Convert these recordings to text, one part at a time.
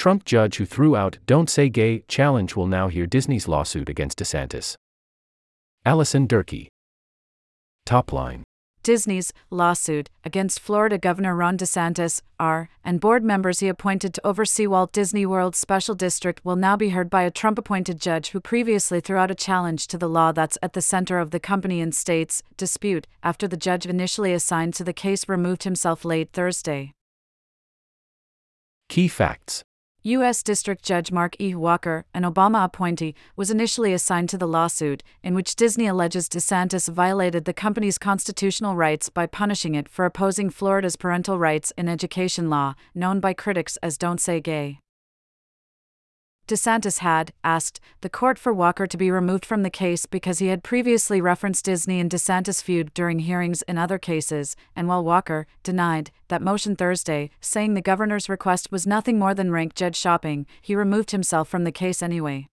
Trump judge who threw out Don't Say Gay challenge will now hear Disney's lawsuit against DeSantis. Alison Durkee. Top line. Disney's lawsuit against Florida Governor Ron DeSantis, R, and board members he appointed to oversee Walt Disney World's special district will now be heard by a Trump appointed judge who previously threw out a challenge to the law that's at the center of the company and state's dispute after the judge initially assigned to the case removed himself late Thursday. Key facts U.S. District Judge Mark E. Walker, an Obama appointee, was initially assigned to the lawsuit, in which Disney alleges DeSantis violated the company's constitutional rights by punishing it for opposing Florida's parental rights in education law, known by critics as Don't Say Gay. DeSantis had asked the court for Walker to be removed from the case because he had previously referenced Disney and DeSantis feud during hearings in other cases, and while Walker denied that motion Thursday, saying the governor's request was nothing more than rank judge shopping, he removed himself from the case anyway.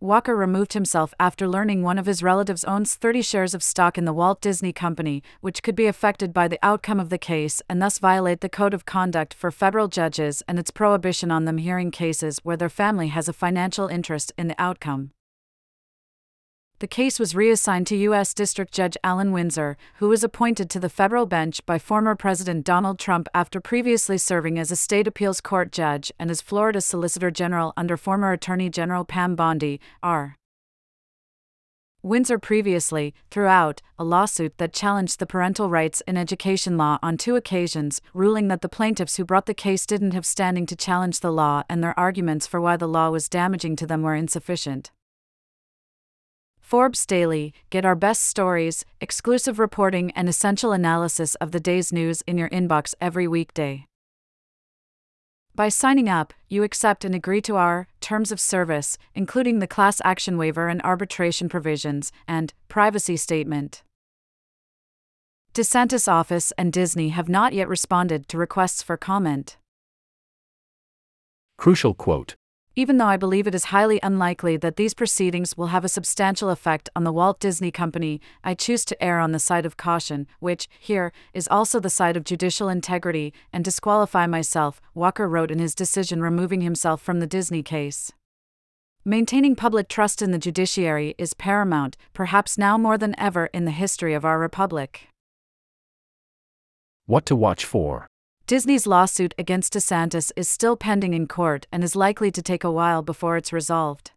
Walker removed himself after learning one of his relatives owns 30 shares of stock in the Walt Disney Company, which could be affected by the outcome of the case and thus violate the Code of Conduct for federal judges and its prohibition on them hearing cases where their family has a financial interest in the outcome the case was reassigned to U.S. District Judge Allen Winsor, who was appointed to the federal bench by former President Donald Trump after previously serving as a state appeals court judge and as Florida's Solicitor General under former Attorney General Pam Bondi, R. Winsor previously threw out a lawsuit that challenged the parental rights in education law on two occasions, ruling that the plaintiffs who brought the case didn't have standing to challenge the law and their arguments for why the law was damaging to them were insufficient. Forbes Daily get our best stories, exclusive reporting, and essential analysis of the day's news in your inbox every weekday. By signing up, you accept and agree to our terms of service, including the class action waiver and arbitration provisions, and privacy statement. DeSantis' office and Disney have not yet responded to requests for comment. Crucial quote even though I believe it is highly unlikely that these proceedings will have a substantial effect on the Walt Disney Company, I choose to err on the side of caution, which, here, is also the side of judicial integrity, and disqualify myself, Walker wrote in his decision removing himself from the Disney case. Maintaining public trust in the judiciary is paramount, perhaps now more than ever in the history of our republic. What to watch for Disney's lawsuit against DeSantis is still pending in court and is likely to take a while before it's resolved.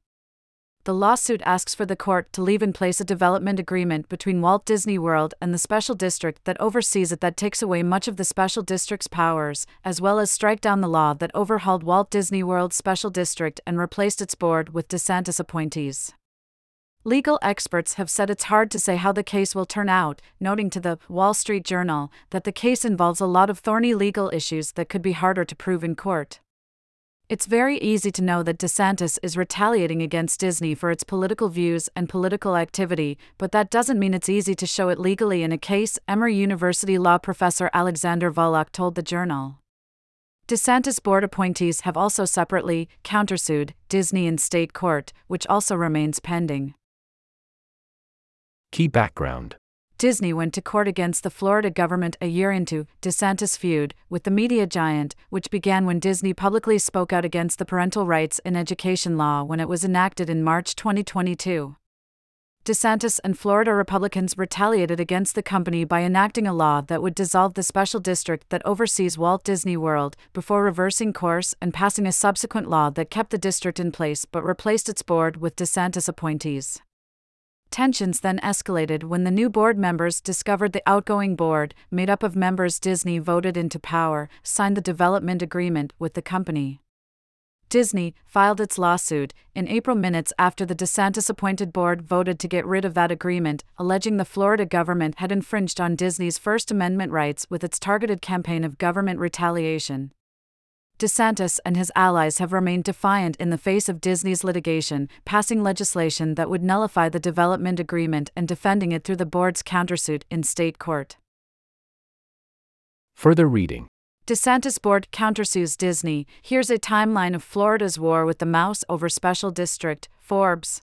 The lawsuit asks for the court to leave in place a development agreement between Walt Disney World and the special district that oversees it that takes away much of the special district's powers, as well as strike down the law that overhauled Walt Disney World's special district and replaced its board with DeSantis appointees. Legal experts have said it's hard to say how the case will turn out, noting to the Wall Street Journal that the case involves a lot of thorny legal issues that could be harder to prove in court. It's very easy to know that DeSantis is retaliating against Disney for its political views and political activity, but that doesn't mean it's easy to show it legally in a case, Emory University law professor Alexander Volokh told the journal. DeSantis board appointees have also separately countersued Disney in state court, which also remains pending. Key background Disney went to court against the Florida government a year into DeSantis' feud with the media giant, which began when Disney publicly spoke out against the parental rights in education law when it was enacted in March 2022. DeSantis and Florida Republicans retaliated against the company by enacting a law that would dissolve the special district that oversees Walt Disney World, before reversing course and passing a subsequent law that kept the district in place but replaced its board with DeSantis appointees. Tensions then escalated when the new board members discovered the outgoing board, made up of members Disney voted into power, signed the development agreement with the company. Disney filed its lawsuit in April minutes after the DeSantis appointed board voted to get rid of that agreement, alleging the Florida government had infringed on Disney's First Amendment rights with its targeted campaign of government retaliation. DeSantis and his allies have remained defiant in the face of Disney's litigation, passing legislation that would nullify the development agreement and defending it through the board's countersuit in state court. Further reading DeSantis board countersues Disney. Here's a timeline of Florida's war with the mouse over special district, Forbes.